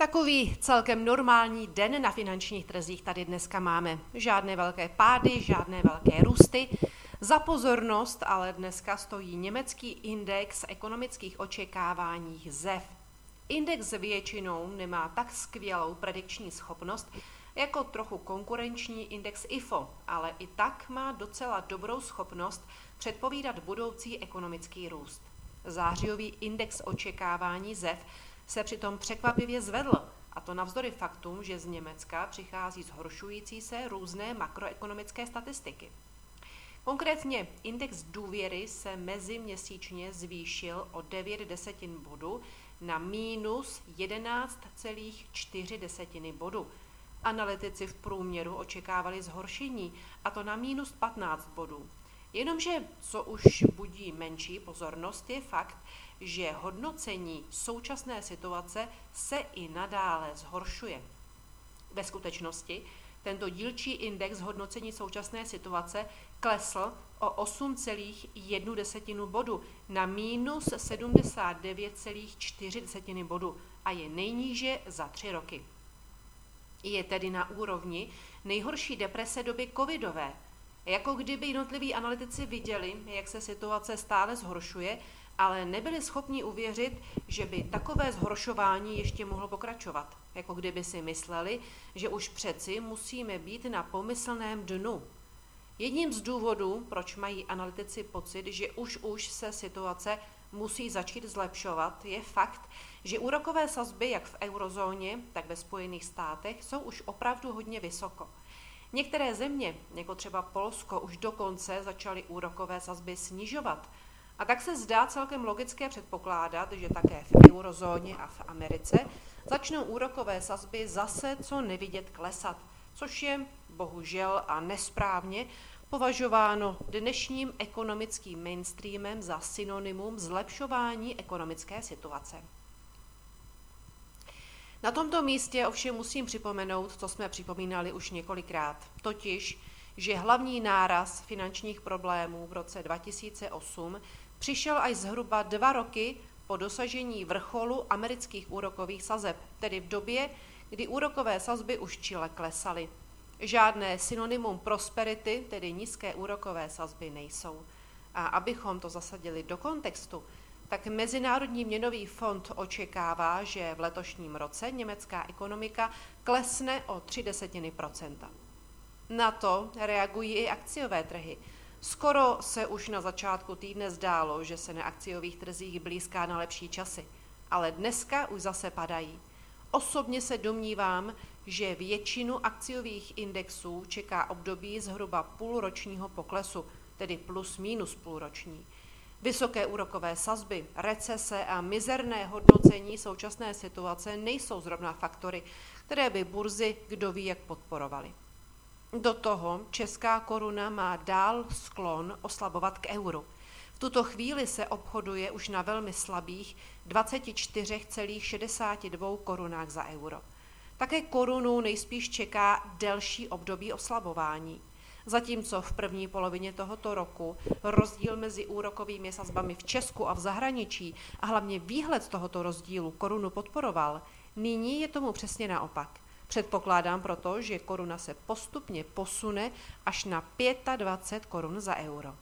Takový celkem normální den na finančních trzích tady dneska máme. Žádné velké pády, žádné velké růsty. Za pozornost ale dneska stojí německý index ekonomických očekávání ZEV. Index většinou nemá tak skvělou predikční schopnost jako trochu konkurenční index IFO, ale i tak má docela dobrou schopnost předpovídat budoucí ekonomický růst. Zářijový index očekávání ZEV se přitom překvapivě zvedl, a to navzdory faktům, že z Německa přichází zhoršující se různé makroekonomické statistiky. Konkrétně index důvěry se meziměsíčně zvýšil o 9 desetin bodu na minus 11,4 desetiny bodu. Analytici v průměru očekávali zhoršení, a to na minus 15 bodů. Jenomže co už budí menší pozornost je fakt, že hodnocení současné situace se i nadále zhoršuje. Ve skutečnosti tento dílčí index hodnocení současné situace klesl o 8,1 bodu na minus 79,4 bodu a je nejníže za tři roky. Je tedy na úrovni nejhorší deprese doby covidové. Jako kdyby jednotliví analytici viděli, jak se situace stále zhoršuje ale nebyli schopni uvěřit, že by takové zhoršování ještě mohlo pokračovat. Jako kdyby si mysleli, že už přeci musíme být na pomyslném dnu. Jedním z důvodů, proč mají analytici pocit, že už už se situace musí začít zlepšovat, je fakt, že úrokové sazby jak v eurozóně, tak ve Spojených státech jsou už opravdu hodně vysoko. Některé země, jako třeba Polsko, už dokonce začaly úrokové sazby snižovat – a tak se zdá celkem logické předpokládat, že také v eurozóně a v Americe začnou úrokové sazby zase co nevidět klesat, což je bohužel a nesprávně považováno dnešním ekonomickým mainstreamem za synonymum zlepšování ekonomické situace. Na tomto místě ovšem musím připomenout, co jsme připomínali už několikrát, totiž, že hlavní náraz finančních problémů v roce 2008 přišel až zhruba dva roky po dosažení vrcholu amerických úrokových sazeb, tedy v době, kdy úrokové sazby už čile klesaly. Žádné synonymum prosperity, tedy nízké úrokové sazby, nejsou. A abychom to zasadili do kontextu, tak Mezinárodní měnový fond očekává, že v letošním roce německá ekonomika klesne o 3 desetiny procenta. Na to reagují i akciové trhy, Skoro se už na začátku týdne zdálo, že se na akciových trzích blízká na lepší časy, ale dneska už zase padají. Osobně se domnívám, že většinu akciových indexů čeká období zhruba půlročního poklesu, tedy plus minus půlroční. Vysoké úrokové sazby, recese a mizerné hodnocení současné situace nejsou zrovna faktory, které by burzy kdo ví jak podporovaly. Do toho česká koruna má dál sklon oslabovat k euru. V tuto chvíli se obchoduje už na velmi slabých 24,62 korunách za euro. Také korunu nejspíš čeká delší období oslabování. Zatímco v první polovině tohoto roku rozdíl mezi úrokovými sazbami v Česku a v zahraničí a hlavně výhled tohoto rozdílu korunu podporoval, nyní je tomu přesně naopak. Předpokládám proto, že koruna se postupně posune až na 25 korun za euro.